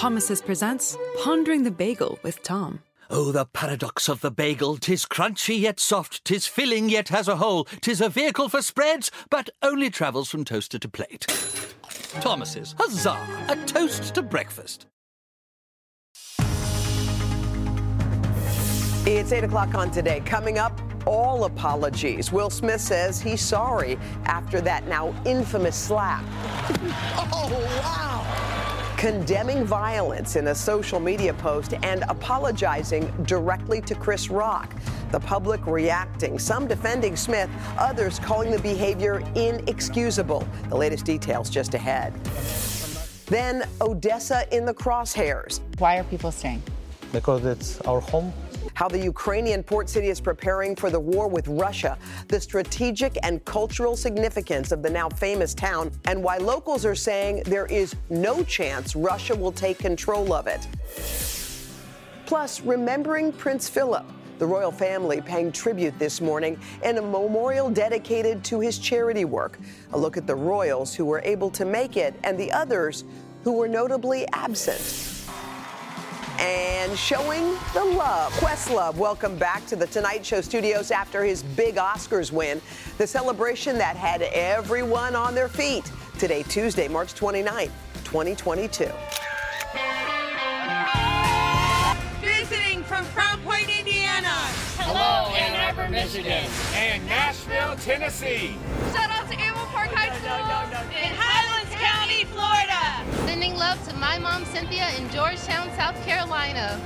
Thomas's presents Pondering the Bagel with Tom. Oh, the paradox of the bagel! Tis crunchy yet soft, tis filling yet has a hole, tis a vehicle for spreads, but only travels from toaster to plate. Thomas's, huzzah! A toast to breakfast. It's 8 o'clock on today. Coming up, all apologies. Will Smith says he's sorry after that now infamous slap. Oh, wow. Condemning violence in a social media post and apologizing directly to Chris Rock. The public reacting, some defending Smith, others calling the behavior inexcusable. The latest details just ahead. Then Odessa in the crosshairs. Why are people staying? Because it's our home. How the Ukrainian port city is preparing for the war with Russia, the strategic and cultural significance of the now famous town, and why locals are saying there is no chance Russia will take control of it. Plus, remembering Prince Philip, the royal family paying tribute this morning in a memorial dedicated to his charity work. A look at the royals who were able to make it and the others who were notably absent and showing the love. Questlove, welcome back to the Tonight Show studios after his big Oscars win. The celebration that had everyone on their feet. Today, Tuesday, March 29th, 2022. Visiting from Crown Point, Indiana. Hello, Ann Arbor, Michigan. And Nashville, Tennessee. Shout out to Avon Park High School in Highlands County, Florida. Sending love to my mom, Cynthia, in Georgetown, South Carolina.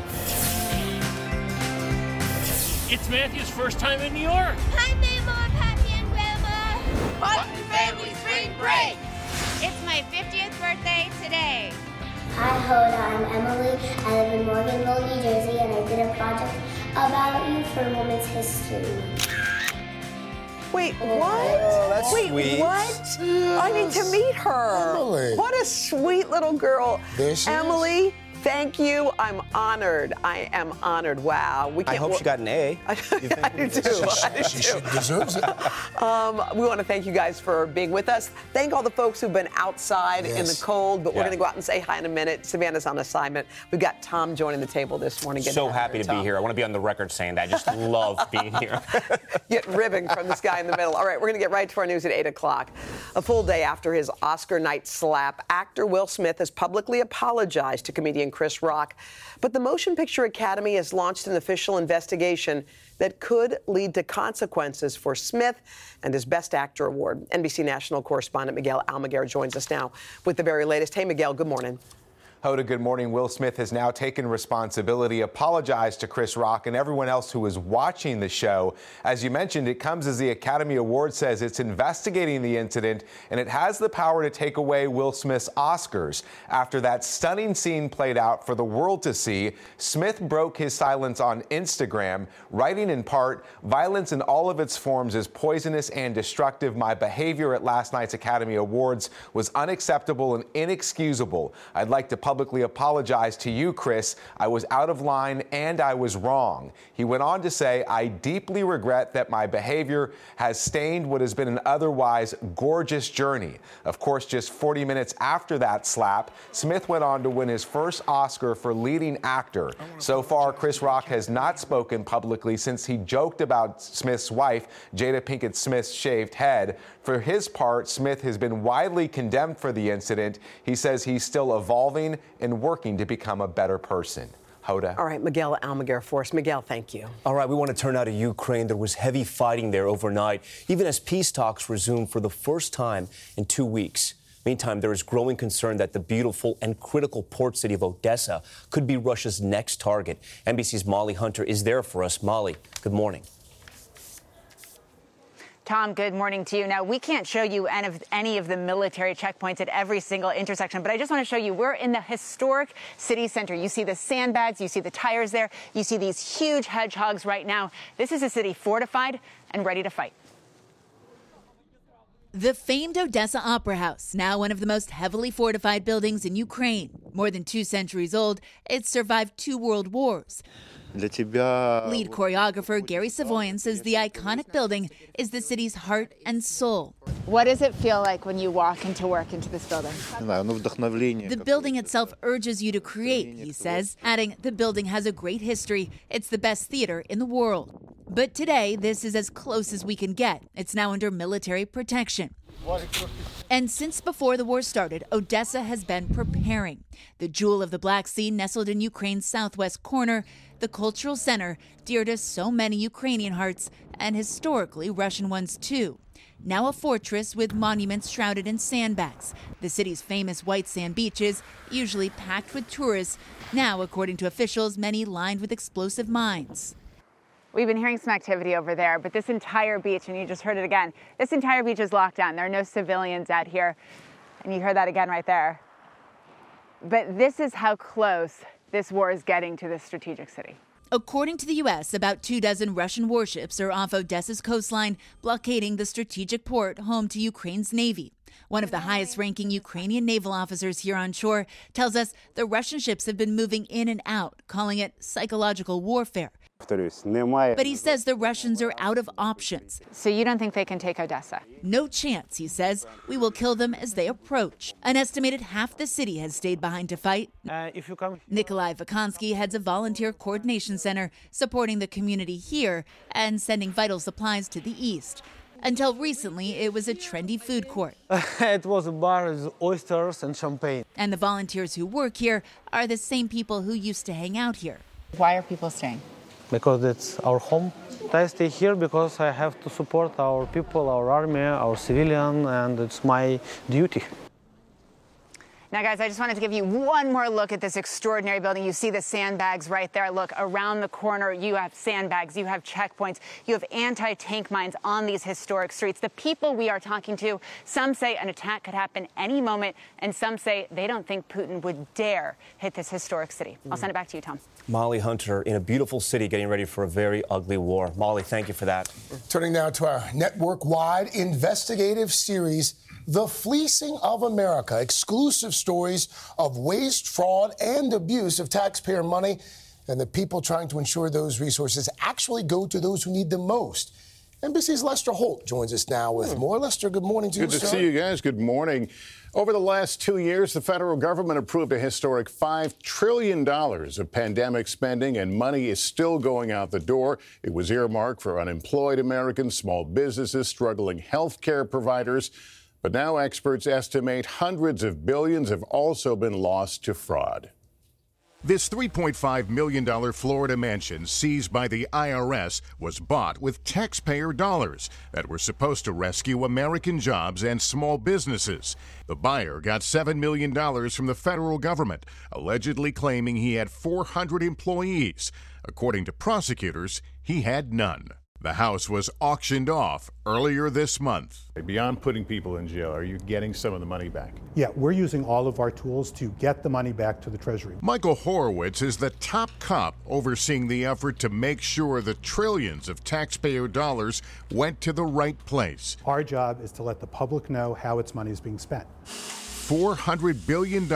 It's Matthew's first time in New York. Hi, Mama, Pappy, and Grandma. Fun family spring break. It's my 50th birthday today. Hi, Hoda. I'm Emily. I live in Morganville, New Jersey, and I did a project about you for Women's History. Wait, oh, what? Oh, that's Wait, sweet. what? I need to meet her. Emily. What a sweet little girl. There she Emily, thank you. I'm honored. I am honored. Wow. We I can't hope wo- she got an A. I, I do too. I do She too. deserves it. Um, we want to thank you guys for being with us. Thank all the folks who've been outside in the cold, but we're going to go out and say hi in a minute. Savannah's on assignment. We've got Tom joining the table this morning. Get So happy to be here. I want to be on the record saying that. I just love being here. Get ribbon from this guy in the middle. All right, we're going to get right to our news at 8 o'clock. A full day after his Oscar night slap, actor Will Smith has publicly apologized to comedian Chris Rock. But the Motion Picture Academy has launched an official investigation that could lead to consequences for Smith and his Best Actor award. NBC national correspondent Miguel Almaguer joins us now with the very latest. Hey, Miguel, good morning. Hoda, good morning. Will Smith has now taken responsibility, apologized to Chris Rock and everyone else who was watching the show. As you mentioned, it comes as the Academy Award says it's investigating the incident and it has the power to take away Will Smith's Oscars. After that stunning scene played out for the world to see, Smith broke his silence on Instagram, writing in part, violence in all of its forms is poisonous and destructive. My behavior at last night's Academy Awards was unacceptable and inexcusable. I'd like to apologize to you, Chris. I was out of line and I was wrong. He went on to say, I deeply regret that my behavior has stained what has been an otherwise gorgeous journey. Of course, just 40 minutes after that slap, Smith went on to win his first Oscar for leading actor. So far, Chris Rock has not spoken publicly since he joked about Smith's wife, Jada Pinkett Smith's shaved head. For his part, Smith has been widely condemned for the incident. He says he's still evolving and working to become a better person. Hoda. All right, Miguel Almaguer for us. Miguel, thank you. All right, we want to turn now to Ukraine. There was heavy fighting there overnight, even as peace talks resumed for the first time in two weeks. Meantime, there is growing concern that the beautiful and critical port city of Odessa could be Russia's next target. NBC's Molly Hunter is there for us. Molly, good morning. Tom, good morning to you. Now, we can't show you any of, the military checkpoints at every single intersection, but I just want to show you we're in the historic city center. You see the sandbags, you see the tires there, you see these huge hedgehogs right now. This is a city fortified and ready to fight. The famed Odessa Opera House, now one of the most heavily fortified buildings in Ukraine. More than two centuries old, it survived two world wars. Lead choreographer Gary Savoyan says the iconic building is the city's heart and soul. What does it feel like when you walk into work into this building? The building itself urges you to create, he says, adding the building has a great history. It's the best theater in the world. But today, this is as close as we can get. It's now under military protection. And since before the war started, Odessa has been preparing. The jewel of the Black Sea, nestled in Ukraine's southwest corner, the cultural center, dear to so many Ukrainian hearts, and historically Russian ones too. Now a fortress with monuments shrouded in sandbags. The city's famous white sand beaches, usually packed with tourists, now, according to officials, many lined with explosive mines. We've been hearing some activity over there, but this entire beach, and you just heard it again, this entire beach is locked down. There are no civilians out here. And you heard that again right there. But this is how close this war is getting to this strategic city. According to the U.S., about two dozen Russian warships are off Odessa's coastline, blockading the strategic port home to Ukraine's Navy. One of the highest ranking Ukrainian naval officers here on shore tells us the Russian ships have been moving in and out, calling it psychological warfare. But he says the Russians are out of options. So you don't think they can take Odessa? No chance, he says. We will kill them as they approach. An estimated half the city has stayed behind to fight. Uh, if you come, Nikolai Vakansky heads a volunteer coordination center supporting the community here and sending vital supplies to the east. Until recently, it was a trendy food court. it was a bar with oysters and champagne. And the volunteers who work here are the same people who used to hang out here. Why are people staying? Because it's our home. I stay here because I have to support our people, our army, our civilian, and it's my duty. Now, guys, I just wanted to give you one more look at this extraordinary building. You see the sandbags right there. Look, around the corner, you have sandbags, you have checkpoints, you have anti tank mines on these historic streets. The people we are talking to, some say an attack could happen any moment, and some say they don't think Putin would dare hit this historic city. I'll send it back to you, Tom. Molly Hunter in a beautiful city getting ready for a very ugly war. Molly, thank you for that. Turning now to our network wide investigative series the Fleecing of America, exclusive stories of waste, fraud, and abuse of taxpayer money, and the people trying to ensure those resources actually go to those who need them most. NBC's Lester Holt joins us now with hmm. more. Lester, good morning to good you. Good to see you guys. Good morning. Over the last two years, the federal government approved a historic $5 trillion of pandemic spending, and money is still going out the door. It was earmarked for unemployed Americans, small businesses, struggling health care providers. But now experts estimate hundreds of billions have also been lost to fraud. This $3.5 million Florida mansion seized by the IRS was bought with taxpayer dollars that were supposed to rescue American jobs and small businesses. The buyer got $7 million from the federal government, allegedly claiming he had 400 employees. According to prosecutors, he had none. The house was auctioned off earlier this month. Beyond putting people in jail, are you getting some of the money back? Yeah, we're using all of our tools to get the money back to the Treasury. Michael Horowitz is the top cop overseeing the effort to make sure the trillions of taxpayer dollars went to the right place. Our job is to let the public know how its money is being spent. $400 billion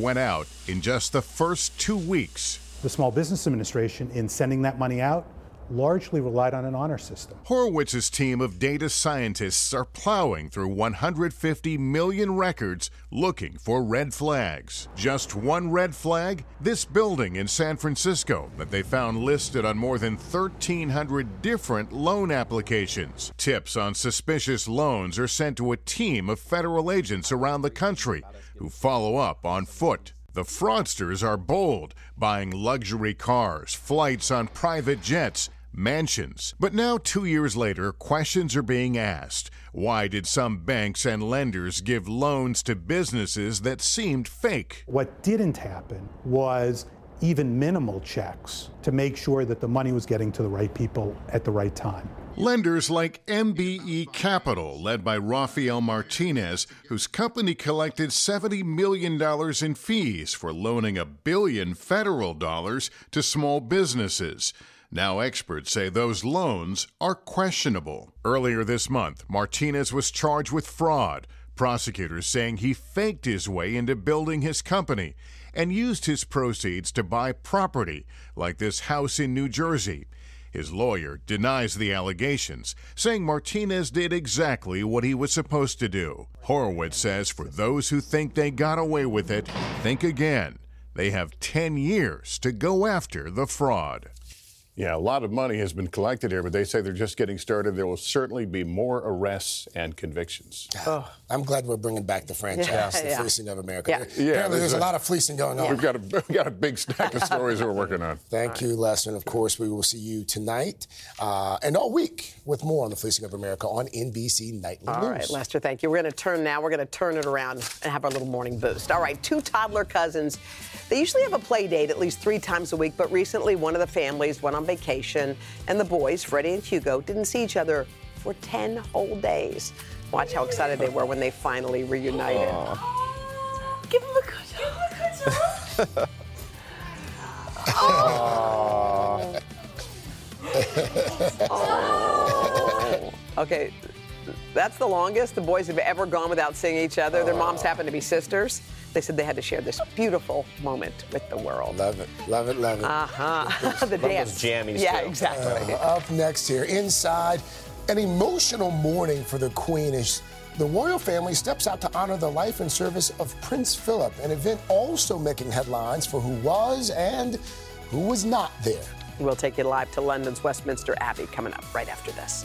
went out in just the first two weeks. The Small Business Administration, in sending that money out, largely relied on an honor system. Horowitz's team of data scientists are plowing through 150 million records looking for red flags. Just one red flag this building in San Francisco that they found listed on more than 1,300 different loan applications. Tips on suspicious loans are sent to a team of federal agents around the country who follow up on foot. The fraudsters are bold, buying luxury cars, flights on private jets, mansions. But now, two years later, questions are being asked. Why did some banks and lenders give loans to businesses that seemed fake? What didn't happen was even minimal checks to make sure that the money was getting to the right people at the right time. Lenders like MBE Capital, led by Rafael Martinez, whose company collected $70 million in fees for loaning a billion federal dollars to small businesses. Now, experts say those loans are questionable. Earlier this month, Martinez was charged with fraud. Prosecutors saying he faked his way into building his company and used his proceeds to buy property, like this house in New Jersey. His lawyer denies the allegations, saying Martinez did exactly what he was supposed to do. Horowitz says for those who think they got away with it, think again. They have 10 years to go after the fraud. Yeah, a lot of money has been collected here, but they say they're just getting started. There will certainly be more arrests and convictions. Oh, I'm glad we're bringing back the franchise, Yeah, the yeah. fleecing of America. Yeah. There- Yeah, apparently, there's there's a a- lot of fleecing going on. We've got a, we've got a big stack of stories we're working on. Thank you, Lester. And of course, we will see you tonight uh, and all week with more on the fleecing of America on NBC Nightly All News. right, Lester, thank you. We're going to turn now. We're going to turn it around and have our little morning boost. All right, two toddler cousins. They usually have a play date at least three times a week, but recently one of the families went on vacation, and the boys, Freddie and Hugo, didn't see each other for 10 whole days. Watch how excited they were when they finally reunited. Give them a good job. Oh. Oh. Okay, that's the longest the boys have ever gone without seeing each other. Their moms happen to be sisters. They said they had to share this beautiful moment with the world. Love it, love it, love it. Uh huh. the dance. jammies, Yeah, too. exactly. Uh, up next here, inside, an emotional morning for the Queen as the royal family steps out to honor the life and service of Prince Philip, an event also making headlines for who was and who was not there. We'll take you live to London's Westminster Abbey coming up right after this.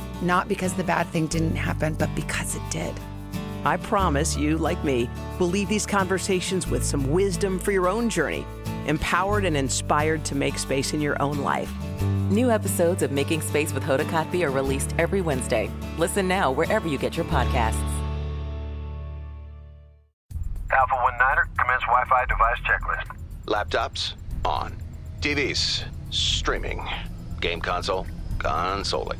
not because the bad thing didn't happen, but because it did. I promise you, like me, will leave these conversations with some wisdom for your own journey, empowered and inspired to make space in your own life. New episodes of Making Space with Hoda Kotb are released every Wednesday. Listen now wherever you get your podcasts. Alpha 19er, commence Wi Fi device checklist. Laptops, on. TVs, streaming. Game console, consoling.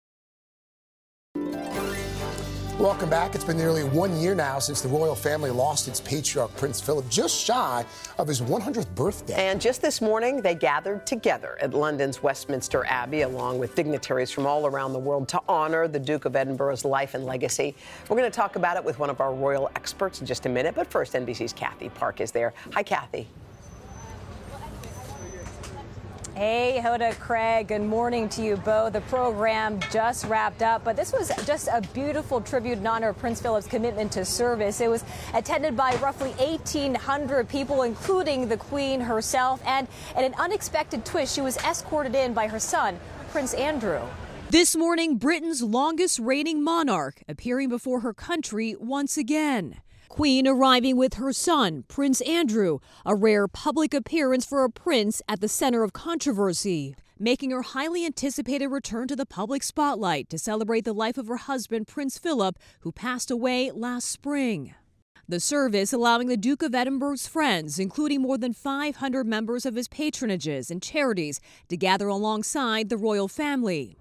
Welcome back. It's been nearly one year now since the royal family lost its patriarch, Prince Philip, just shy of his 100th birthday. And just this morning, they gathered together at London's Westminster Abbey, along with dignitaries from all around the world, to honor the Duke of Edinburgh's life and legacy. We're going to talk about it with one of our royal experts in just a minute. But first, NBC's Kathy Park is there. Hi, Kathy. Hey, Hoda, Craig, good morning to you both. The program just wrapped up, but this was just a beautiful tribute in honor of Prince Philip's commitment to service. It was attended by roughly 1,800 people, including the Queen herself, and in an unexpected twist, she was escorted in by her son, Prince Andrew. This morning, Britain's longest reigning monarch appearing before her country once again. Queen arriving with her son, Prince Andrew, a rare public appearance for a prince at the center of controversy, making her highly anticipated return to the public spotlight to celebrate the life of her husband, Prince Philip, who passed away last spring. The service allowing the Duke of Edinburgh's friends, including more than 500 members of his patronages and charities, to gather alongside the royal family.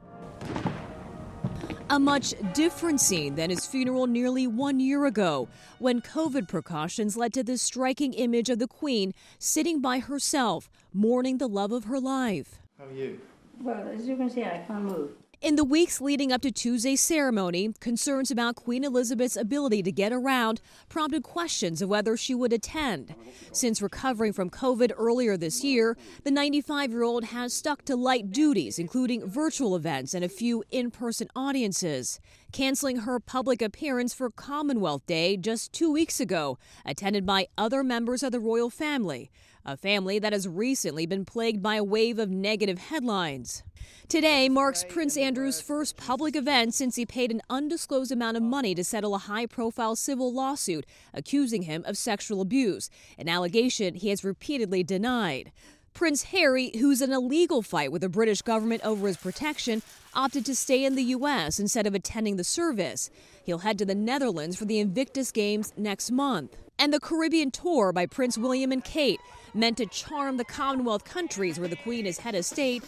A much different scene than his funeral nearly one year ago, when COVID precautions led to this striking image of the Queen sitting by herself, mourning the love of her life. How are you? Well, as you can see, I can't move. In the weeks leading up to Tuesday's ceremony, concerns about Queen Elizabeth's ability to get around prompted questions of whether she would attend. Since recovering from COVID earlier this year, the 95 year old has stuck to light duties, including virtual events and a few in person audiences, canceling her public appearance for Commonwealth Day just two weeks ago, attended by other members of the royal family, a family that has recently been plagued by a wave of negative headlines. Today marks Prince Andrew's first public event since he paid an undisclosed amount of money to settle a high profile civil lawsuit accusing him of sexual abuse, an allegation he has repeatedly denied. Prince Harry, who's in a legal fight with the British government over his protection, opted to stay in the U.S. instead of attending the service. He'll head to the Netherlands for the Invictus Games next month. And the Caribbean tour by Prince William and Kate, meant to charm the Commonwealth countries where the Queen is head of state,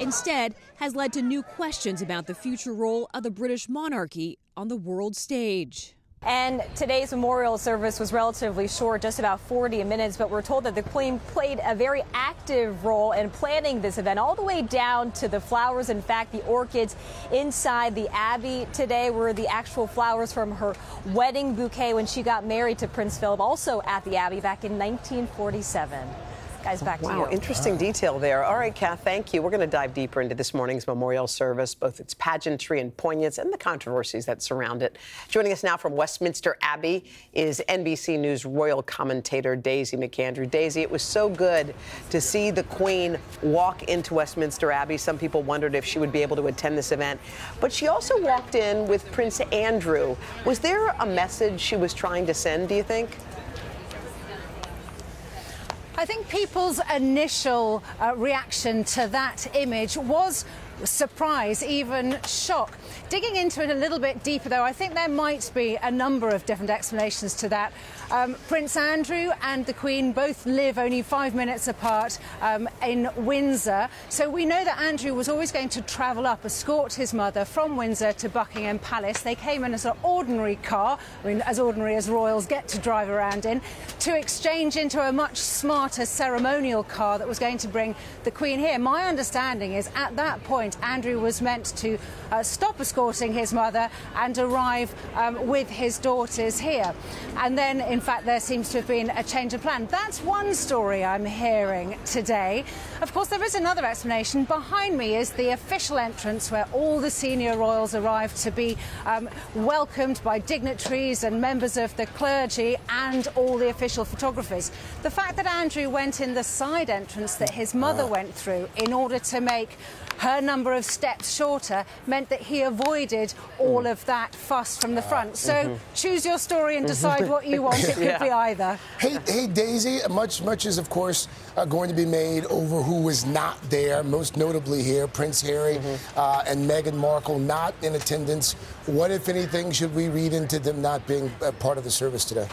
instead has led to new questions about the future role of the British monarchy on the world stage. And today's memorial service was relatively short, just about 40 minutes, but we're told that the Queen played a very active role in planning this event, all the way down to the flowers. In fact, the orchids inside the Abbey today were the actual flowers from her wedding bouquet when she got married to Prince Philip, also at the Abbey back in 1947. Guys, back wow, to you. interesting detail there. All right, Kath, thank you. We're going to dive deeper into this morning's memorial service, both its pageantry and poignance and the controversies that surround it. Joining us now from Westminster Abbey is NBC News royal commentator Daisy McAndrew. Daisy, it was so good to see the Queen walk into Westminster Abbey. Some people wondered if she would be able to attend this event, but she also walked in with Prince Andrew. Was there a message she was trying to send, do you think? I think people's initial uh, reaction to that image was surprise, even shock. Digging into it a little bit deeper, though, I think there might be a number of different explanations to that. Um, Prince Andrew and the Queen both live only five minutes apart um, in Windsor. So we know that Andrew was always going to travel up, escort his mother from Windsor to Buckingham Palace. They came in as an ordinary car, I mean, as ordinary as royals get to drive around in, to exchange into a much smarter ceremonial car that was going to bring the Queen here. My understanding is at that point, Andrew was meant to uh, stop escorting his mother and arrive um, with his daughters here. And then, in fact, there seems to have been a change of plan. That's one story I'm hearing today. Of course, there is another explanation. Behind me is the official entrance where all the senior royals arrived to be um, welcomed by dignitaries and members of the clergy and all the official photographers. The fact that Andrew went in the side entrance that his mother went through in order to make her number of steps shorter meant that he avoided all of that fuss from the front. So Mhm. choose your story and decide what you want. It could be either. Hey, hey, Daisy. Much, much is of course uh, going to be made over who was not there. Most notably here, Prince Harry uh, and Meghan Markle not in attendance. What, if anything, should we read into them not being a part of the service today?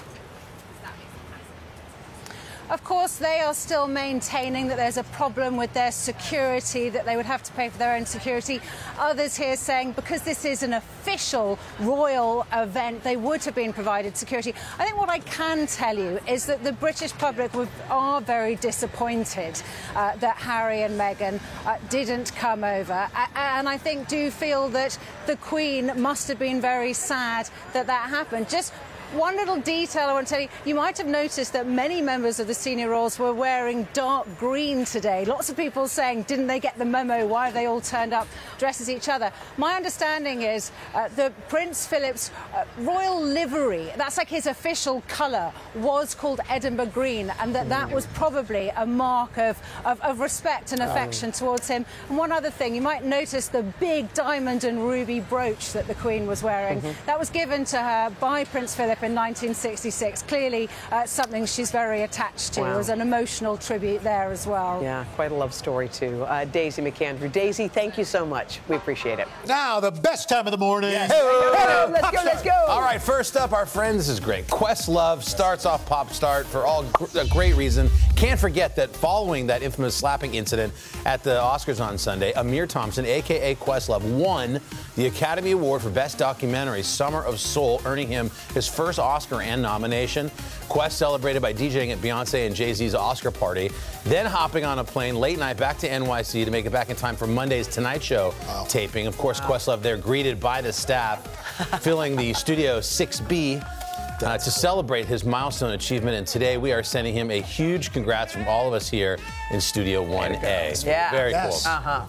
Of course, they are still maintaining that there's a problem with their security, that they would have to pay for their own security. Others here saying because this is an official royal event, they would have been provided security. I think what I can tell you is that the British public are very disappointed uh, that Harry and Meghan uh, didn't come over. And I think do feel that the Queen must have been very sad that that happened. Just one little detail I want to tell you you might have noticed that many members of the senior royals were wearing dark green today. Lots of people saying, didn't they get the memo? Why have they all turned up dressed as each other? My understanding is uh, that Prince Philip's uh, royal livery, that's like his official colour, was called Edinburgh Green, and that that was probably a mark of, of, of respect and affection towards him. And one other thing, you might notice the big diamond and ruby brooch that the Queen was wearing. Mhm. That was given to her by Prince Philip in 1966. Clearly, uh, something she's very attached to. Wow. It was an emotional tribute there as well. Yeah, quite a love story, too. Uh, Daisy McAndrew. Daisy, thank you so much. We appreciate it. Now, the best time of the morning. Let's go, let's go. All right, first up, our friend, this is great. Questlove starts off Pop Start for all gr- a great reason. Can't forget that following that infamous slapping incident at the Oscars on Sunday, Ahmir Thompson, aka Questlove, won the Academy Award for Best Documentary, Summer of Soul, earning him his first Oscar and nomination. Quest celebrated by DJing at Beyonce and Jay Z's Oscar party, then hopping on a plane late night back to NYC to make it back in time for Monday's Tonight Show wow. taping. Of course, wow. Questlove there greeted by the staff, filling the Studio 6B. Uh, to celebrate his milestone achievement. And today we are sending him a huge congrats from all of us here in Studio 1A. Yeah. Very yes. cool. Uh-huh.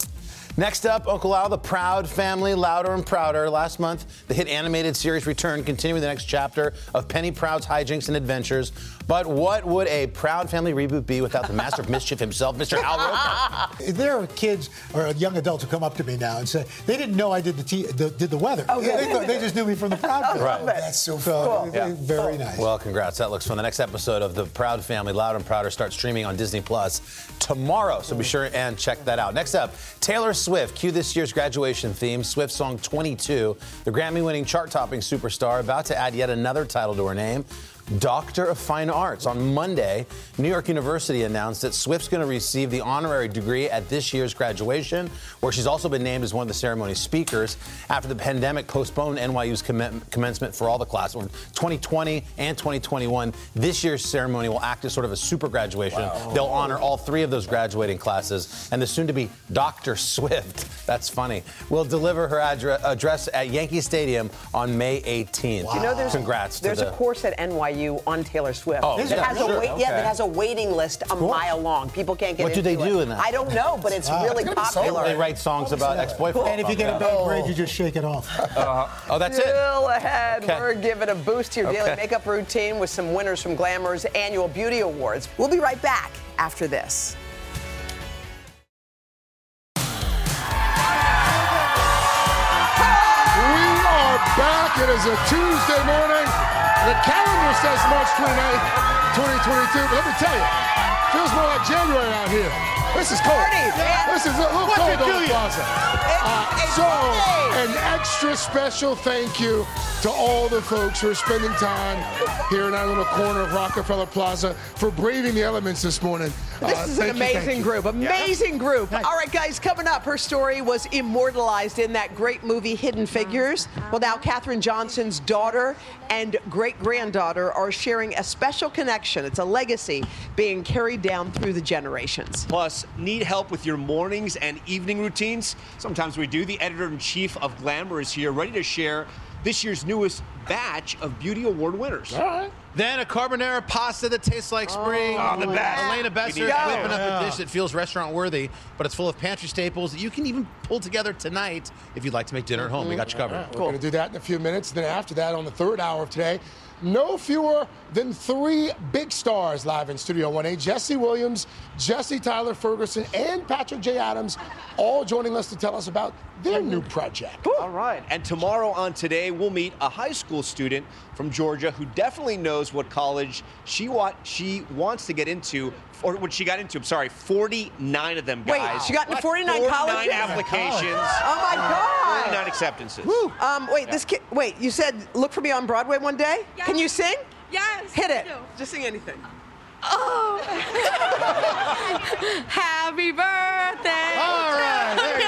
Next up, Uncle Al, the Proud Family, Louder and Prouder. Last month, the hit animated series returned, continuing the next chapter of Penny Proud's hijinks and adventures. But what would a Proud Family reboot be without the master of mischief himself, Mr. Al Roker? There are kids or young adults who come up to me now and say they didn't know I did the, t- the did the weather. Oh, yeah. they, they, just knew me from the Proud oh, Family. Right. That's so cool. Yeah. Very nice. Well, congrats. That looks fun. The next episode of the Proud Family, Loud and Prouder, starts streaming on Disney Plus tomorrow. So be sure and check that out. Next up, Taylor Swift. Cue this year's graduation theme, Swift song 22. The Grammy-winning chart-topping superstar about to add yet another title to her name. Doctor of Fine Arts. On Monday, New York University announced that Swift's going to receive the honorary degree at this year's graduation, where she's also been named as one of the ceremony speakers after the pandemic postponed NYU's comm- commencement for all the classes. 2020 and 2021, this year's ceremony will act as sort of a super graduation. Wow. They'll honor all three of those graduating classes, and the soon-to-be Dr. Swift, that's funny, will deliver her address, address at Yankee Stadium on May 18th. Wow. You know, there's Congrats. There's the, a course at NYU you on Taylor Swift. Oh, that yeah, has sure. a wait, okay. yeah, that has a waiting list a mile long. People can't get What do they into do it. in that? I don't know, but it's really popular. They write songs about ex-boyfriends. And if you get a bad grade, you just shake it off. Uh, oh, that's Still it. Still ahead. Okay. We're giving a boost to your daily Okay. makeup routine with some winners from Glamour's annual beauty awards. We'll be right back after this. We are back. It is a Tuesday morning. The calendar says March 29th, 2022. But let me tell you, feels more like January out here. This is cold. This is a little What's cold on the you? plaza. Uh, so, an extra special thank you to all the folks who are spending time here in our little corner of Rockefeller Plaza for braving the elements this morning. This Uh, is an thank you, thank amazing you. group. Amazing group. All right, guys, coming up, her story was immortalized in that great movie Hidden Figures. Well, now Katherine Johnson's daughter and great granddaughter are sharing a special connection. It's a legacy being carried down through the generations. Plus, need help with your mornings and evening routines? Sometimes we do. The editor in chief of Glamour is here, ready to share this year's newest batch of Beauty Award winners. All right. Then a carbonara pasta that tastes like spring. Oh, the best. Elena We Besser need whipping up a dish that feels restaurant worthy, but it's full of pantry staples that you can even pull together tonight if you'd like to make dinner at home. We got you mm-hmm. covered. We're going to do that in a few minutes. Then after that, on the third hour of today, no fewer than three big stars live in Studio 1A. Jesse Williams, Jesse Tyler Ferguson, and Patrick J. Adams, all joining us to tell us about their new project. All right. And tomorrow on Today, we'll meet a high school student from Georgia who definitely knows what college she what she wants to get into, or what she got into. I'm sorry, 49 of them guys. Wait, she got into 49 49 colleges? applications. Oh my God! 49 acceptances. Um, wait, this kid. Wait, you said look for me on Broadway one day. Can you sing? Yes. Hit it. Just sing anything. Oh. Happy birthday. All right, there you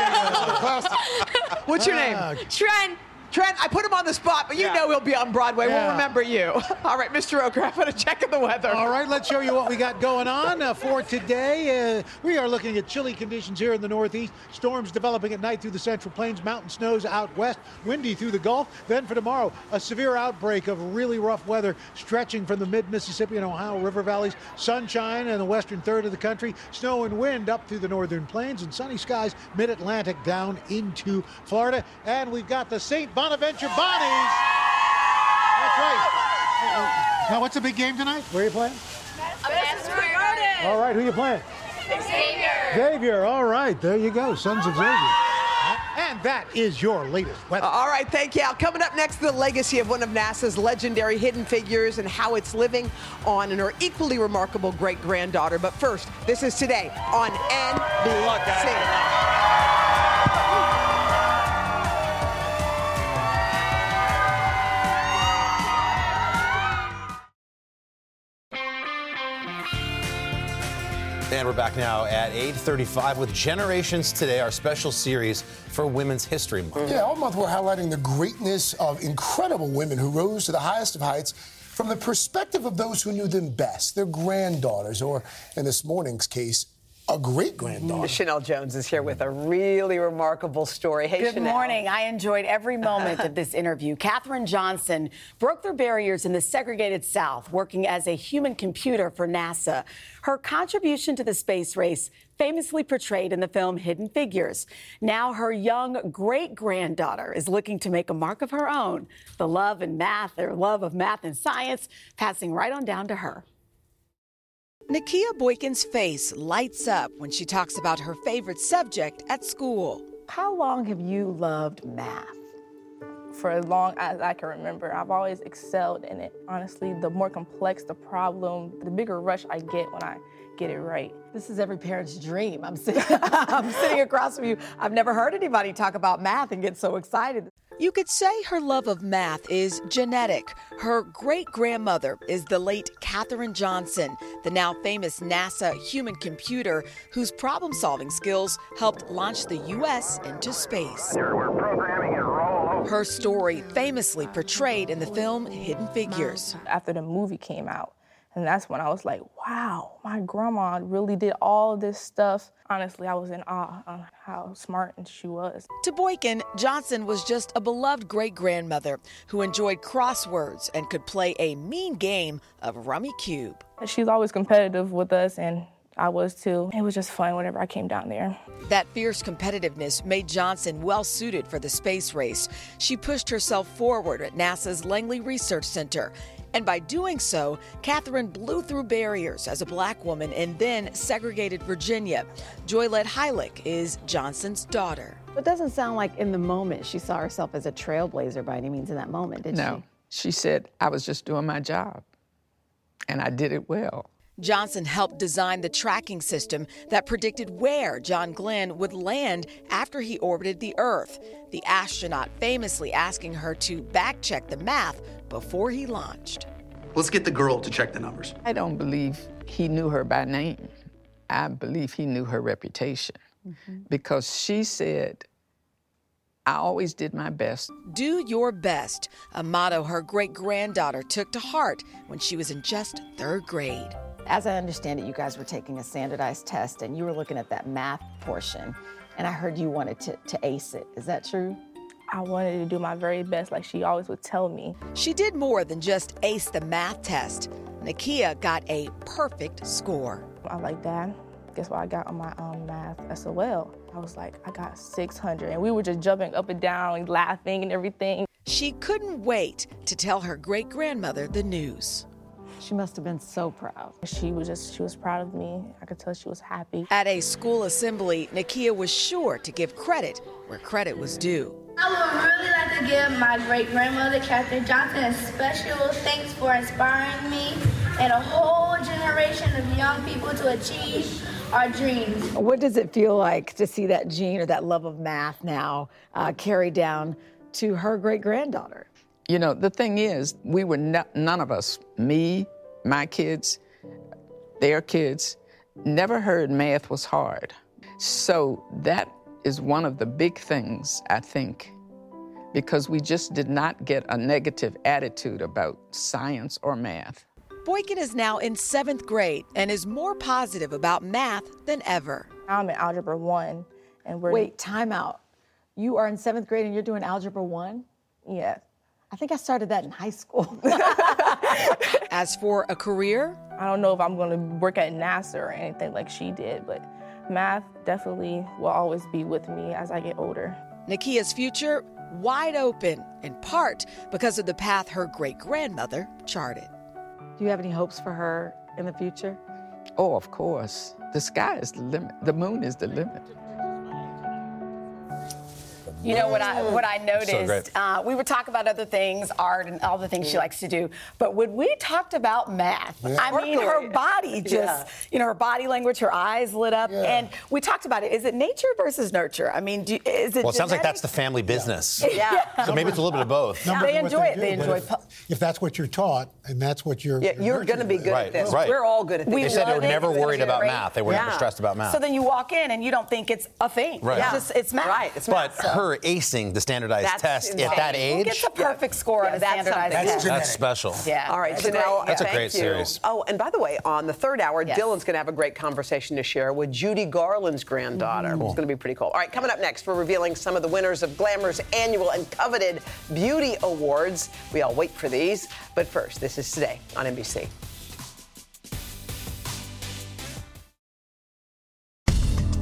go. What's your name? Trent. Trent, I put him on the spot, but you know he'll be on Broadway. We'll remember you. All right, Mr. Roker, I'm going to check in the weather. All right, let's show you what we got going on uh, for today. Uh, we are looking at chilly conditions here in the Northeast. Storms developing at night through the Central Plains, mountain snows out west, windy through the Gulf. Then for tomorrow, a severe outbreak of really rough weather stretching from the mid-Mississippi and Ohio River valleys. Sunshine in the western third of the country, snow and wind up through the northern plains, and sunny skies mid-Atlantic down into Florida. And we've got the St. Bonaventure Bonnies. That's right. Now, what's the big game tonight? Where are you playing? All right, who are you playing? Xavier. Xavier. All right, there you go, Sons of Xavier. And that is your latest weather. All right, thank you. Al. Coming up next, the legacy of one of NASA's legendary hidden figures and how it's living on and her equally remarkable great granddaughter. But first, this is today on NBC. And we're back now at 8:35 with Generations Today, our special series for Women's History Month. Yeah, all month we're highlighting the greatness of incredible women who rose to the highest of heights from the perspective of those who knew them best, their granddaughters, or in this morning's case, a great granddaughter. Mm-hmm. Sheinelle Jones is here with a really remarkable story. Hey, Good Sheinelle. morning. I enjoyed every moment of this interview. Katherine Johnson broke through barriers in the segregated South, working as a human computer for NASA. Her contribution to the space race famously portrayed in the film Hidden Figures. Now her young great granddaughter is looking to make a mark of her own. The love and math, their love of math and science, passing right on down to her. Nakia Boykin's face lights up when she talks about her favorite subject at school. How long have you loved math? For as long as I can remember, I've always excelled in it. Honestly, the more complex the problem, the bigger rush I get when I get it right. This is every parent's dream. I'm sitting, I'm sitting across from you. I've never heard anybody talk about math and get so excited. You could say her love of math is genetic. Her great grandmother is the late Katherine Johnson, the now famous NASA human computer whose problem solving skills helped launch the U.S. into space. Her story famously portrayed in the film Hidden Figures. After the movie came out, and that's when I was like, wow, my grandma really did all this stuff. Honestly, I was in awe on how smart she was. To Boykin, Johnson was just a beloved great grandmother who enjoyed crosswords and could play a mean game of Rummikub. She's always competitive with us, and I was too. It was just fun whenever I came down there. That fierce competitiveness made Johnson well suited for the space race. She pushed herself forward at NASA's Langley Research Center. And by doing so, Katherine blew through barriers as a black woman in then segregated Virginia. Joylette Hylick is Johnson's daughter. It doesn't sound like in the moment she saw herself as a trailblazer by any means in that moment, did no. she? No. She said, I was just doing my job, and I did it well. Johnson helped design the tracking system that predicted where John Glenn would land after he orbited the Earth, the astronaut famously asking her to back check the math before he launched. Let's get the girl to check the numbers. I don't believe he knew her by name. I believe he knew her reputation mm-hmm. because she said, I always did my best. Do your best, a motto her great granddaughter took to heart when she was in just third grade. As I understand it, you guys were taking a standardized test and you were looking at that math portion, and I heard you wanted to, to ace it. Is that true? I wanted to do my very best, like she always would tell me. She did more than just ace the math test. Nakia got a perfect score. I like that. Guess what I got on my um, math SOL? I was like, I got 600. And we were just jumping up and down and laughing and everything. She couldn't wait to tell her great grandmother the news. She must have been so proud. She was just, she was proud of me. I could tell she was happy. At a school assembly, Nakia was sure to give credit where credit was due. I would really like to give my great grandmother, Katherine Johnson, a special thanks for inspiring me and a whole generation of young people to achieve our dreams. What does it feel like to see that gene or that love of math now uh, carried down to her great granddaughter? You know, the thing is, we were none of us, me, my kids, their kids, never heard math was hard. So that is one of the big things, I think, because we just did not get a negative attitude about science or math. Boykin is now in seventh grade and is more positive about math than ever. I'm in Algebra 1. and we're Wait, time out. You are in seventh grade and you're doing Algebra 1? Yes. I think I started that in high school. As for a career, I don't know if I'm going to work at NASA or anything like she did, but math definitely will always be with me as I get older. Nakia's future wide open, in part because of the path her great grandmother charted. Do you have any hopes for her in the future? Oh, of course. The sky is the limit, the moon is the limit. The You know what I what I noticed? great. uh, we would talk about other things, art and all the things she likes to do. But when we talked about math, I mean, her body just, Yeah. you know, her body language, her eyes lit up, Yeah. and we talked about it. Is it nature versus nurture? I mean, do, is it? Well, it sounds like that's the family business. Yeah. So maybe it's a little bit of both. No They matter what enjoy it. do, They enjoy If, pu- if that's what you're taught and that's what you're. Yeah, you're going to be good Right, at this. right. We're all good at this. They said they were love it. never worried about great. math. They were never stressed about math. So then you walk in and you don't think it's a thing. Right. It's Yeah. just it's math. Right, but math. Her acing the standardized That's test at insane. that Who age, gets a perfect score on a that's standardized something. test? that's special. Yeah. All right, That's a Sheinelle, great- That's a thank great you. series. Oh, and by the way, on the third hour, Yes. Dylan's going to have a great conversation to share with Judy Garland's granddaughter. Mm-hmm. It's going to be pretty cool. All right, coming up next, we're revealing some of the winners of Glamour's annual and coveted beauty awards. We all wait for these. But first, this is today on NBC.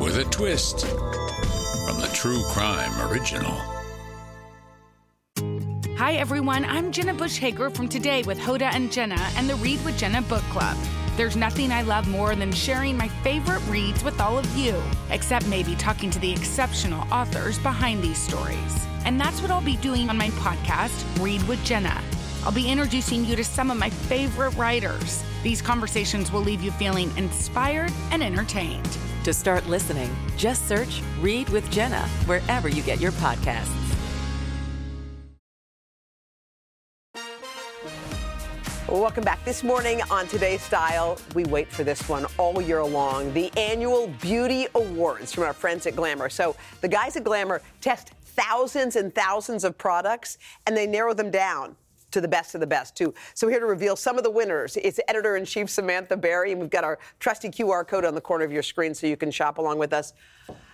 with a twist from the True Crime Original. Hi, everyone. I'm Jenna Bush Hager from Today with Hoda and Jenna and the Read with Jenna book club. There's nothing I love more than sharing my favorite reads with all of you, except maybe talking to the exceptional authors behind these stories. And that's what I'll be doing on my podcast, Read with Jenna. I'll be introducing you to some of my favorite writers. These conversations will leave you feeling inspired and entertained. To start listening, just search Read with Jenna wherever you get your podcasts. Welcome back. This morning on Today's Style, we wait for this one all year long the annual Beauty Awards from our friends at Glamour. So, the guys at Glamour test thousands and thousands of products and they narrow them down to the best of the best, too. So, here to reveal some of the winners is editor in chief Samantha Barry. And we've got our trusty QR code on the corner of your screen so you can shop along with us.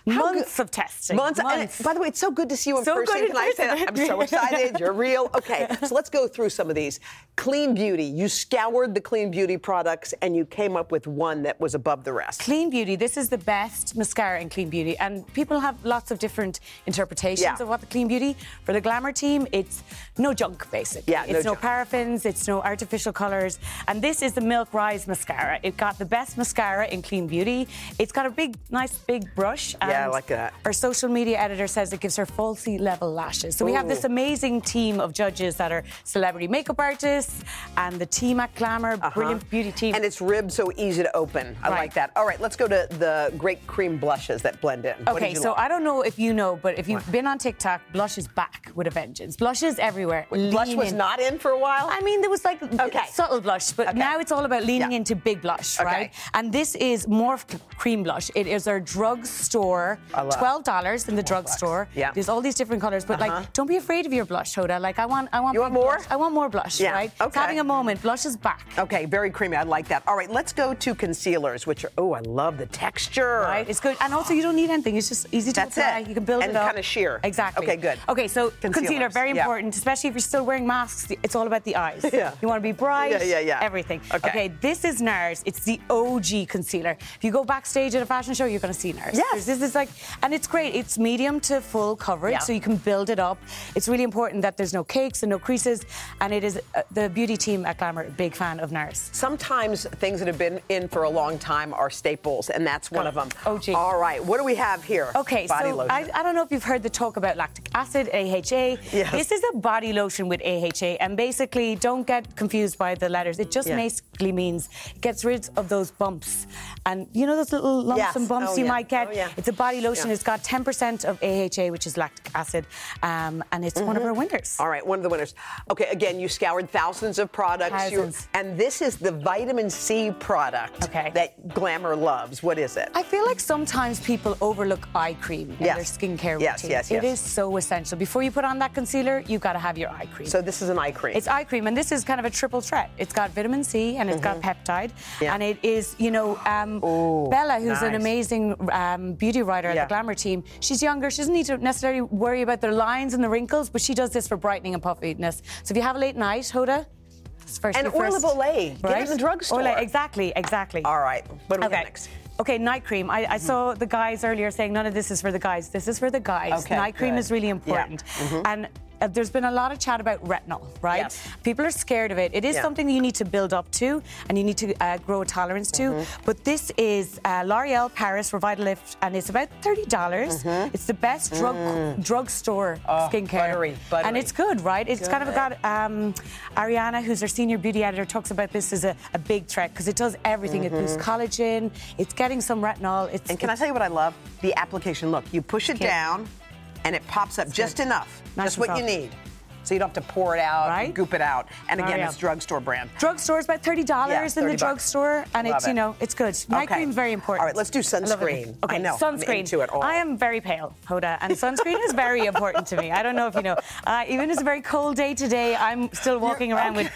Months of testing. Months. and by the way, it's so good to see you in So person. good Can I say that? I'm so excited. You're real. Okay, so let's go through some of these. Clean Beauty. You scoured the Clean Beauty products and you came up with one that was above the rest. Clean Beauty, this is the best mascara in Clean Beauty. And people have lots of different interpretations Yeah. of what the Clean Beauty. For the Glamour team, it's no junk, basically. Yeah, it's no no, paraffins, it's no artificial colours. And this is the Milk Rise mascara. It got the best mascara in Clean Beauty. It's got a big, nice big brush. Yeah, I like that. Our social media editor says it gives her falsy level lashes. So we have this amazing team of judges that are celebrity makeup artists and the team at Glamour, brilliant beauty team. Uh-huh. And it's ribbed so easy to open. I Right. like that. All right, let's go to the great cream blushes that blend in. Okay, so like? I don't know if you know, but if you've been on TikTok, blush is back with a vengeance. Blush is everywhere. blush was in. not in for a while? I mean, there was like Okay. subtle blush, but Okay. now it's all about leaning Yeah. into big blush, Okay. right? And this is morphed cream blush. It is our drugstore, I twelve dollars in the drugstore. Yeah. There's all these different colors, but Uh-huh. like, don't be afraid of your blush, Hoda. Like, I want, I want. You want more? blush. I want more blush, Yeah, right? It's okay. having a moment. Blush is back. Okay, very creamy. I like that. All right, let's go to concealers, which are, oh, I love the texture. Right, it's good, and also you don't need anything. It's just easy to That's apply. it. You can build And it up. And kinda sheer. Exactly. Okay, good. Okay, so concealer Concealers, very yeah. important, especially if you're still wearing masks. It's all about the eyes. Yeah. You want to be bright. Yeah, yeah, yeah. Everything. Okay. this is NARS. It's the OG concealer. If you go backstage at a fashion show, you're going to see NARS. Yes. This is like, and it's great. It's medium to full coverage, Yeah. so you can build it up. It's really important that there's no cakes and no creases, and it is uh, the beauty team at Glamour big fan of NARS. Sometimes things that have been in for a long time are staples, and that's one of them. OG. All right, what do we have here? Okay, Body so lotion. I, I don't know if you've heard the talk about lactic acid, AHA. Yes. This is a body lotion with AHA, and basically, don't get confused by the letters. It just Yeah. basically means it gets rid of those bumps. And you know those little lumps Yes. and bumps Oh, you yeah. might get? Oh, yeah. It's a body lotion. Yeah. It's got 10% of AHA, which is lactic acid, um, and it's one of Mhm. our winners. All right, one of the winners. Okay, again, you scoured thousands of products. Thousands. and this is the vitamin C product Okay. that Glamour loves. What is it? I feel like sometimes people overlook eye cream in Yes. their skincare Yes, routine. yes, It yes. is so essential. Before you put on that concealer, you've got to have your eye cream. So this is an eye cream. It's eye cream, and this is kind of a triple threat. It's got vitamin C and it's got peptide, Mm-hmm. Yeah. and it is, you know, um, Bella, who's an amazing um, beauty writer Yeah. at the Glamour team. She's younger. She doesn't need to necessarily worry about the lines and the wrinkles, but she does this for brightening and puffiness. So if you have a late night, Hoda, first And Oil first, of Olay. Get it in the drugstore. Olay, exactly, exactly. All right. What do we okay. next? Okay, night cream. I, I saw the guys earlier saying none of this is for the guys. This is for the guys. Okay, night cream good. is really Yeah. important. Mhm. And uh, there's been a lot of chat about retinol, right? Yes. People are scared of it. It is Yeah. something that you need to build up to and you need to uh, grow a tolerance to. Mm-hmm. But this is uh, L'Oreal Paris Revitalift, and it's about thirty dollars. It's the best drug drugstore Mm-hmm. Oh, skincare, buttery, buttery. and it's good, right? It's kind of got um, Ariana, who's our senior beauty editor, talks about this as a, a big threat because it does everything. It boosts collagen. It's getting some retinol. It's, Mm-hmm. And can I tell you what I love? The application. Look, you push it Okay. down, and it pops up just enough, Nice just what you need. So you don't have to pour it out, Right? and goop it out. And again, L'Oreal. it's drugstore brand. Drugstore is about thirty dollars Yeah, in 30 the drugstore, and Love it's you know it's good. Night Okay. cream is very important. All right, let's do I love it. sunscreen. Okay, I know, I'm sunscreen. into it all. I am very pale, Hoda, and sunscreen is very important to me. I don't know if you know. Uh, even it's a very cold day today, I'm still walking around with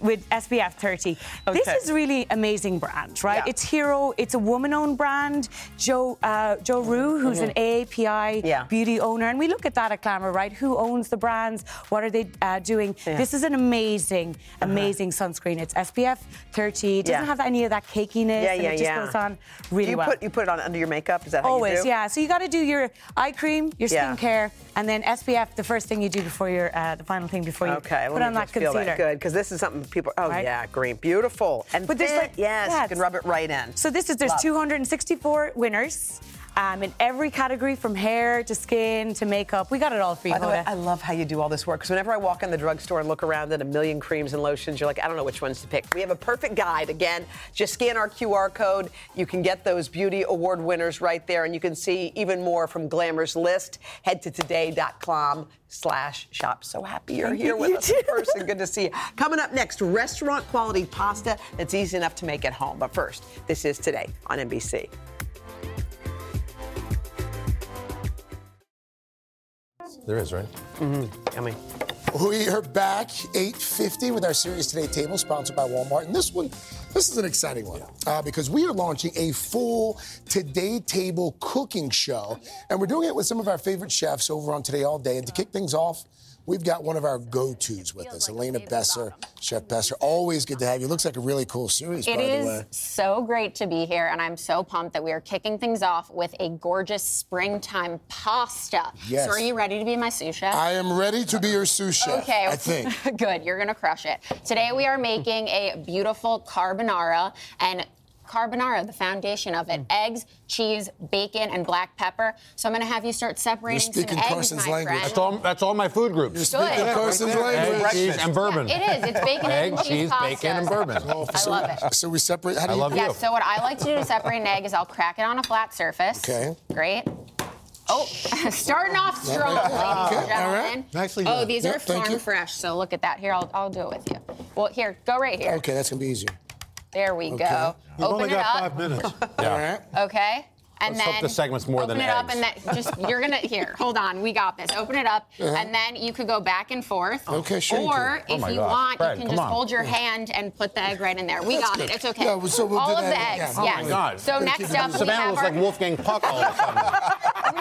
with SPF 30. This is really amazing brand, right? Yeah. It's Hero. It's a woman-owned brand. Ju uh, Ju Rhyu, who's an AAPI Mm-hmm. Yeah. beauty owner, and we look at that at Glamour, right? Who owns the brands? What are they uh, doing? Yeah. This is an amazing, amazing sunscreen. It's SPF 30. It doesn't Yeah. have any of that cakiness. Yeah, and yeah, it just yeah. goes on Do really you well. put you put it on under your makeup? Is that how you Always, do? yeah. So you got to do your eye cream, your skincare, and then SPF. The first thing you do before your, uh, the final thing before you Okay, put on that concealer. that good because this is something people. Oh Right? yeah, green, beautiful, and But there's thin, like- yes, you can rub it right in. So this is there's Love. 264 winners. Um, in every category, from hair to skin to makeup, we got it all for you. By the way, I love how you do all this work because whenever I walk in the drugstore and look around at a million creams and lotions, you're like, I don't know which ones to pick. We have a perfect guide. Again, just scan our QR code. You can get those beauty award winners right there, and you can see even more from Glamour's list. Head to today.com slash shop. So happy you're here with us in person. Good to see you. Coming up next, restaurant quality pasta that's easy enough to make at home. But first, this is Today on NBC. There is, right? Mm-hmm. Yummy. We are back 8:50 with our Series Today table, sponsored by Walmart, and this one, this is an exciting one uh, because we are launching a full Today Table cooking show, and we're doing it with some of our favorite chefs over on Today All Day. And to kick things off, we've got one of our go-tos with us, Elena Besser, Chef Besser. Always good to have you. Looks like a really cool series, It by the way. so great to be here, and I'm so pumped that we are kicking things off with a gorgeous springtime pasta. Yes. So, are you ready to be my sous chef? I am ready to be your sous chef. Okay, I think. good. You're gonna crush it. Today we are making a beautiful carbonara and. Carbonara, the foundation of Mm. it. Eggs, cheese, bacon, and black pepper. So I'm going to have you start separating some speaking eggs, Carson's my language. That's all, that's all my food groups. You're speaking Good. Carson's Egg, language. cheese, and bourbon. Yeah, it is. It's bacon, egg, and Egg, cheese, cheese, pasta. bacon, and bourbon. I love it. So we separate. How do I you? love Yeah, so what I like to do to separate an egg is I'll crack it on a flat surface. Okay. Great. Oh, starting off strong, Okay, ladies and okay, all right. gentlemen. Nicely Oh, these Yep, are farm fresh, so look at that. Here, I'll, I'll do it with you. Well, here, go right here. Okay, that's gonna be easier. There we Okay. go. We've Open only it got up. five minutes. All right. Okay. And Let's then hope the segment's more open than it up and then just you're gonna here. Hold on, we got this. Open it up, Uh-huh. and then you could go back and forth. Okay, sure you Or can. Oh if my you gosh. want, Fred, you can come just on. hold your hand and put the egg right in there. We That's got good. it. It's okay. Yeah, well, so we'll All do of that, the yeah. eggs. Oh yes. my God. So Gotta next keep it up, we Savannah have looks our, like Wolfgang Puck all of a sudden.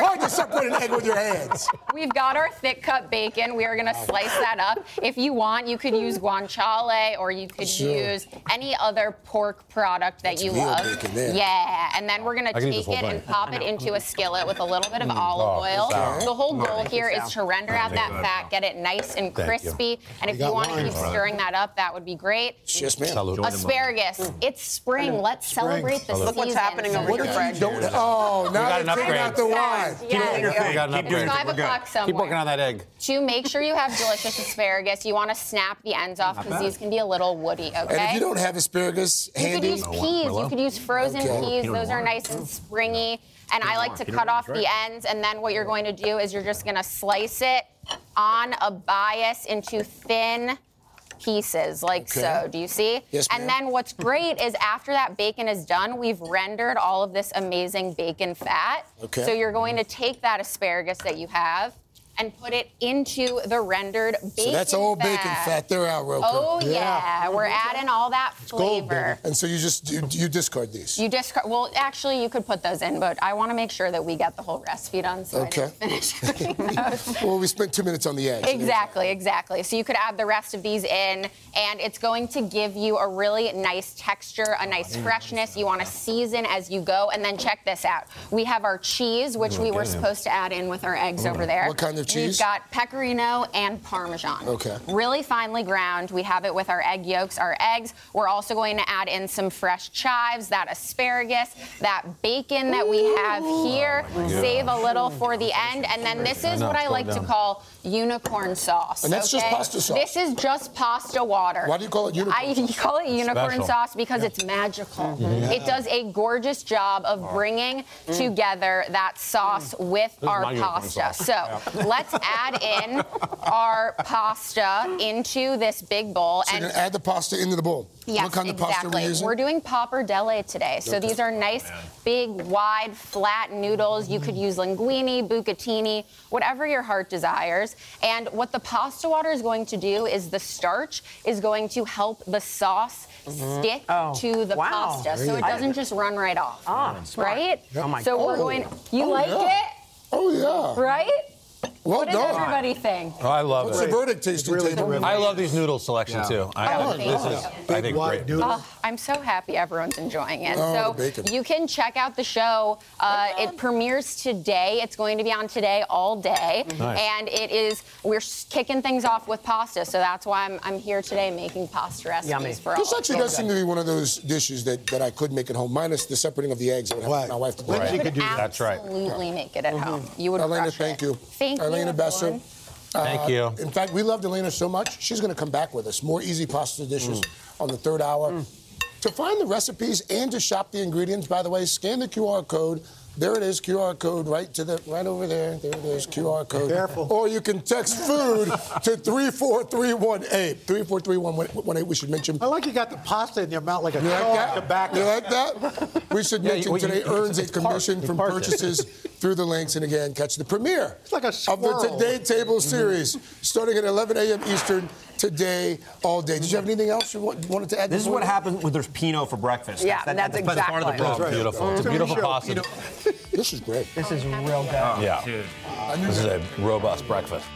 we've got It's our hard to separate an egg with your hands. We've got our thick cut bacon. We are going to slice that up. If you want, you could use guanciale or you could Sure. use any other pork product that That's you real love. bacon there. Yeah, and then we're going to I can eat take it and pop it into a skillet with a little bit of mm. olive Oh, oil. sour. The whole goal Thank here you, is Sal. to render out that fat, get it nice and crispy. And if you want to keep stirring that up, that would be great. Yes, ma'am. Asparagus. Mm. It's spring. Let's celebrate the season. Look what's happening over What here, if don't? Oh, now got they're taking out the wine. Yes. We got an upgrade. Five o'clock somewhere. Keep working on that egg. To make sure you have delicious asparagus, you want to snap the ends off because these can be a little woody, okay? And if you don't have asparagus You could use peas. You could use frozen Okay. peas. Those are nice and springy. And I like to cut off the ends. And then what you're going to do is you're just going to slice it on a bias into thin pieces like Okay. so. Do you see? Yes, and then what's great is after that bacon is done, we've rendered all of this amazing bacon fat. Okay. So you're going mm-hmm. to take that asparagus that you have and put it into the rendered bacon So that's all fat. bacon fat. They're out real quick. Oh yeah, we're adding all that flavor. Gold, And so you just you, you discard these. You discard. Well, actually, you could put those in, but I want to make sure that we get the whole recipe done. So Okay. didn't finish those. well, we spent two minutes on the eggs. Exactly, exactly. So you could add the rest of these in, and it's going to give you a really nice texture, a nice freshness. You want to season as you go, and then check this out. We have our cheese, which Oh, we were supposed to add in with our eggs Mm. over there. What kind of We've got pecorino and parmesan. Okay. Really finely ground. We have it with our egg yolks, our eggs. We're also going to add in some fresh chives, that asparagus, that bacon that we have here. Oh. Save a little for the end, and then this is what I like to call unicorn sauce. And that's just pasta sauce? This is just pasta water. Why do you call it unicorn I call it unicorn Special. sauce because it's magical. Mhm. It does a gorgeous job of bringing Mm. together that sauce with This our pasta. sauce. So Yeah. let's add in our pasta into this big bowl. So you're gonna add the pasta into the bowl. Yes, what kind exactly. of pasta are we using? We're doing pappardelle today. So Okay. these are nice, big, wide, flat noodles. You could use linguine, bucatini, whatever your heart desires. And what the pasta water is going to do is the starch is going to help the sauce Mhm. stick Oh, to the wow. pasta, so it doesn't just run right off. Ah, right? Oh, my so we're going. You Oh, like yeah. it? Oh yeah. Right? Well what does done. everybody think? Oh, I love What's it. the verdict tasting table? I love these noodle selection Yeah. too. I, Oh, this thank is, you. I think, great. Oh, I'm so happy everyone's enjoying it. Oh, so you can check out the show. Uh, it premieres today. It's going to be on today all day, Nice. and it is we're kicking things off with pasta. So that's why I'm, I'm here today making pasta recipes for all. This actually you. does seem to be one of those dishes that, that I could make at home, minus the separating of the eggs. I would have my wife to do You that. could Absolutely make it at home. You would Elena, crush thank it. you. Thank you, Elena Besser. everyone. Thank you. In fact, we loved Elena so much, she's going to come back with us. More easy pasta dishes Mm. on the third hour. To find the recipes and to shop the ingredients, by the way, scan the QR code. There it is, QR code right to the right over there. There it is, QR code. Careful. Or you can text food to 34318. 34318. We should mention. I like you got the pasta in your mouth like a You like dog that? tobacco. You like that? We should Yeah, mention you- today you- earns a it's part- commission from part it. purchases through the links. And again, catch the premiere like a of the. Today Table series starting at 11 a.m. Eastern today, all day. Did you have anything else you wanted to add? This is what happens when there's Pinot for breakfast. Yeah, That- that's part of the exactly. problem. Right. Beautiful. It's a beautiful Show, pasta. This is great. This is real good. Yeah. Oh, this is a robust breakfast.